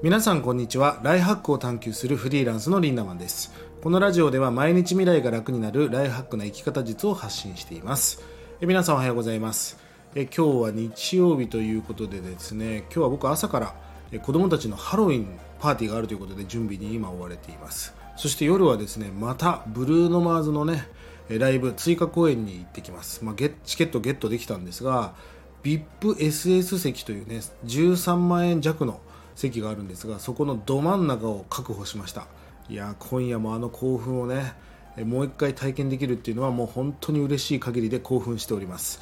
皆さんこんにちは。ライハックを探求するフリーランスのリンダマンです。このラジオでは毎日未来が楽になるライハックな生き方術を発信しています。え皆さんおはようございます。え今日は日曜日ということでですね今日は僕朝からえ子供たちのハロウィンパーティーがあるということで準備に今追われています。そして夜はですねまたブルーノマーズのねライブ追加公演に行ってきます、まあ、チケットゲットできたんですが VIPSS 席というね13万円弱の席があるんですがそこのど真ん中を確保しました。いや今夜もあの興奮をねもう一回体験できるっていうのはもう本当に嬉しい限りで興奮しております。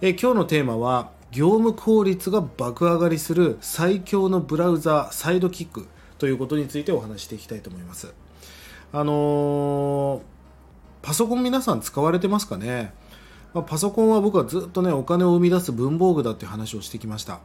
え今日のテーマは業務効率が爆上がりする最強のブラウザサイドキックということについてお話していきたいと思います。あのー、パソコン皆さん使われてますかね、まあ、パソコンは僕はずっとねお金を生み出す文房具だっていう話をしてきました。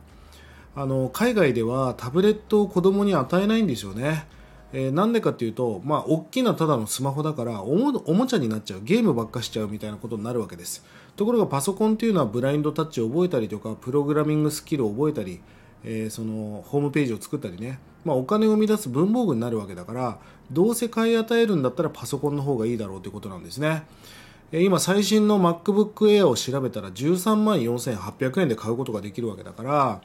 あの海外ではタブレットを子供に与えないんですよね。えー、なんでかっていうと、まあ、大きなただのスマホだからおもおもちゃになっちゃうゲームばっかしちゃうみたいなことになるわけです。ところがパソコンっていうのはブラインドタッチを覚えたりとかプログラミングスキルを覚えたり、えー、そのホームページを作ったりね、まあ、お金を生み出す文房具になるわけだからどうせ買い与えるんだったらパソコンの方がいいだろうということなんですね。今最新の MacBook Air を調べたら13万4800円で買うことができるわけだから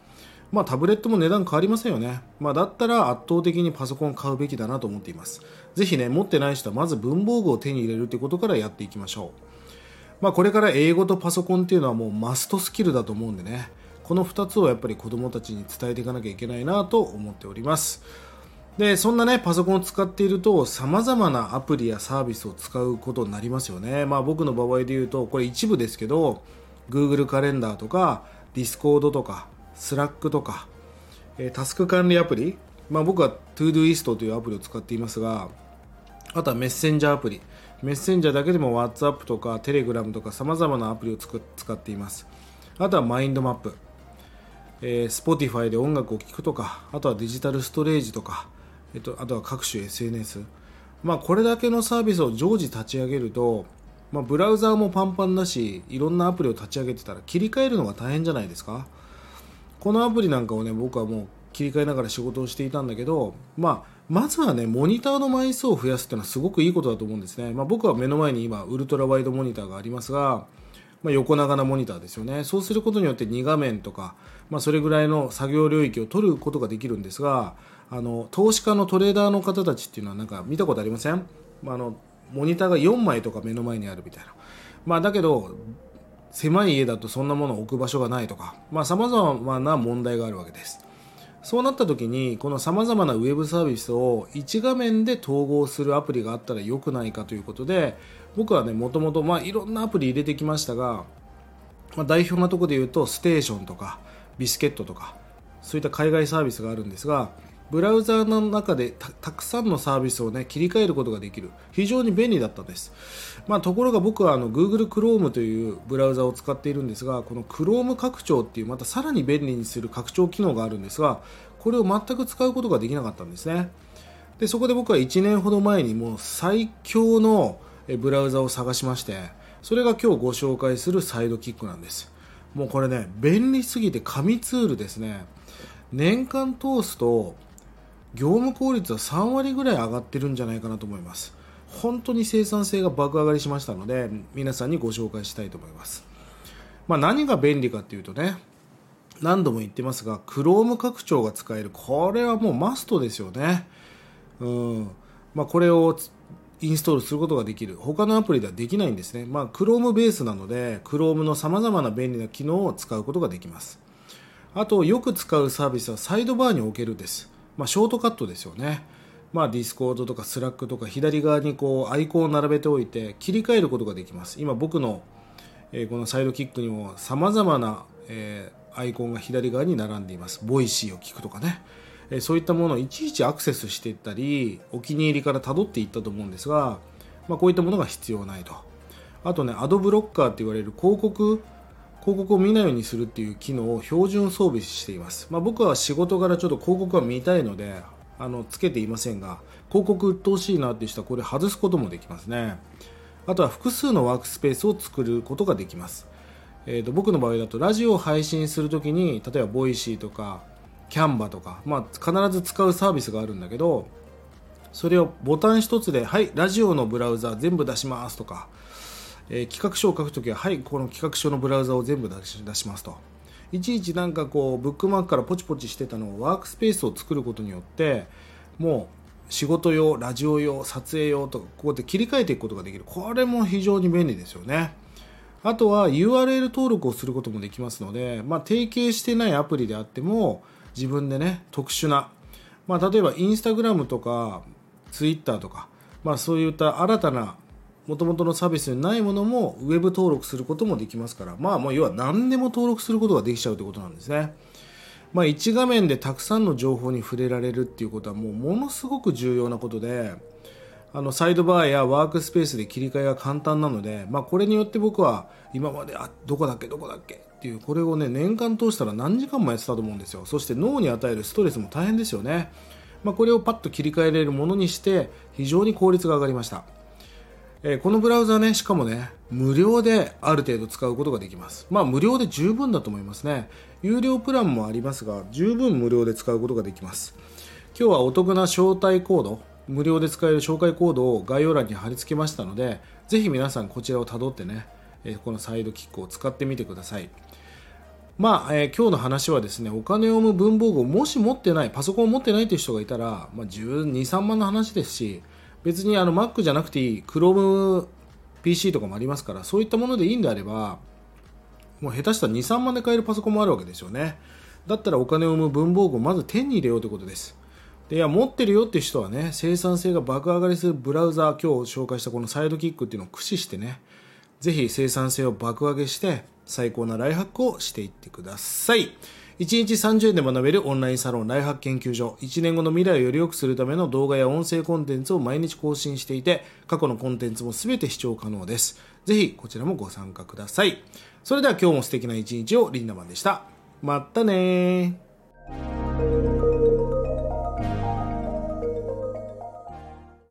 まあ、タブレットも値段変わりませんよね。まあ、だったら圧倒的にパソコン買うべきだなと思っています。ぜひね、持ってない人はまず文房具を手に入れるということからやっていきましょう。まあ、これから英語とパソコンっていうのはもうマストスキルだと思うんでね、この2つをやっぱり子供たちに伝えていかなきゃいけないなと思っております。で、そんなね、パソコンを使っていると、様々なアプリやサービスを使うことになりますよね。まあ僕の場合で言うと、これ一部ですけど、Google カレンダーとか、Discord とか、 Slack とか、えー、タスク管理アプリ、まあ、僕は Todoist というアプリを使っていますがあとはメッセンジャーアプリ。メッセンジャーだけでも WhatsApp とか Telegram とかさまざまなアプリを使っています。あとはマインドマップ、えー、Spotify で音楽を聴くとかあとはデジタルストレージとか、えっと、あとは各種 SNS まあこれだけのサービスを常時立ち上げるとまあ、ブラウザーもパンパンだしいろんなアプリを立ち上げてたら切り替えるのが大変じゃないですか。このアプリなんかをね僕はもう切り替えながら仕事をしていたんだけど、まあ、まずはねモニターの枚数を増やすっていうのはすごくいいことだと思うんですね、まあ、僕は目の前に今ウルトラワイドモニターがありますが、まあ、横長なモニターですよね。そうすることによって2画面とか、まあ、それぐらいの作業領域を取ることができるんですがあの投資家のトレーダーの方たちっていうのはなんか見たことありません、まあ、のモニターが4枚とか目の前にあるみたいな、まあ、だけど狭い家だとそんなものを置く場所がないとかさまざ、まな問題があるわけです。そうなった時にこのさまざまなウェブサービスを1画面で統合するアプリがあったらよくないかということで僕はねもともとまあいろんなアプリ入れてきましたが、まあ、代表なところで言うとステーションとかビスケットとかそういった海外サービスがあるんですがブラウザーの中でたくさんのサービスを、ね、切り替えることができる。非常に便利だったんです、まあ、ところが僕はあの Google Chrome というブラウザを使っているんですがこの Chrome 拡張っていうまたさらに便利にする拡張機能があるんですがこれを全く使うことができなかったんですね。でそこで僕は1年ほど前にもう最強のブラウザを探しましてそれが今日ご紹介するサイドキックなんです。もうこれね便利すぎて紙ツールですね。年間通すと業務効率は3割ぐらい上がってるんじゃないかなと思います。本当に生産性が爆上がりしましたので皆さんにご紹介したいと思います、まあ、何が便利かっていうとね何度も言ってますが Chrome 拡張が使える。これはもうマストですよね。うん。まあ、これをインストールすることができる。他のアプリではできないんですね、まあ、Chrome ベースなので Chrome のさまざまな便利な機能を使うことができます。あとよく使うサービスはサイドバーに置けるです。まあ、ショートカットですよね。まあ、 Discord とか Slack とか左側にこうアイコンを並べておいて切り替えることができます。今僕の、え、この Sidekick にも様々な、え、アイコンが左側に並んでいます。 Voicy を聞くとかね。え、そういったものをいちいちアクセスしていったり、お気に入りから辿っていったと思うんですが、まあ、こういったものが必要ないと。あとね、 ad blocker って言われる広告広告を見ないようにするっていう機能を標準装備しています、まあ、僕は仕事柄ちょっと広告は見たいのであのつけていませんが広告鬱陶しいなっていう人はこれ外すこともできますね。あとは複数のワークスペースを作ることができます、えーと、僕の場合だとラジオを配信するときに例えば Voicy とかキャンバとか、まあ、必ず使うサービスがあるんだけどそれをボタン一つで「はいラジオのブラウザ全部出します」とか、えー、企画書を書くときは「はいこの企画書のブラウザを全部出し出します」と。いちいちなんかこうブックマークからポチポチしてたのをワークスペースを作ることによってもう仕事用ラジオ用撮影用とかこうやって切り替えていくことができる。これも非常に便利ですよね。あとは URL 登録をすることもできますので、まあ、提携してないアプリであっても自分でね特殊な、まあ、例えばインスタグラムとかツイッターとか、まあ、そういった新たなもともとのサービスにないものもウェブ登録することもできますから、まあ、もう要は何でも登録することができちゃうということなんですね。まあ、1画面でたくさんの情報に触れられるっていうことはもうものすごく重要なことであのサイドバーやワークスペースで切り替えが簡単なので、まあ、これによって僕は今まであどこだっけどこだっけっていうこれをね年間通したら何時間もやってたと思うんですよ。そして脳に与えるストレスも大変ですよね、まあ、これをパッと切り替えられるものにして非常に効率が上がりました。えー、このブラウザね、しかもね、無料である程度使うことができます。まあ無料で十分だと思いますね。有料プランもありますが、十分無料で使うことができます。今日はお得な招待コード、無料で使える紹介コードを概要欄に貼り付けましたので、ぜひ皆さんこちらをたどってね、えー、このサイドキックを使ってみてください。まあ、えー、今日の話はですね、お金を生む文房具をもし持ってない、パソコンを持ってないという人がいたら、まあ、12、3万の話ですし、別にあの Mac じゃなくていい Chrome PC とかもありますからそういったものでいいんであればもう下手したら23万で買えるパソコンもあるわけですよね。だったらお金を生む文房具をまず手に入れようということです。でいや持ってるよって人はね生産性が爆上がりするブラウザー今日紹介したこのサイドキックっていうのを駆使してねぜひ生産性を爆上げして最高なライハックをしていってください。1日30円で学べるオンラインサロンライハック研究所。1年後の未来をより良くするための動画や音声コンテンツを毎日更新していて過去のコンテンツも全て視聴可能です。ぜひこちらもご参加ください。それでは今日も素敵な一日をリンダマンでした。またね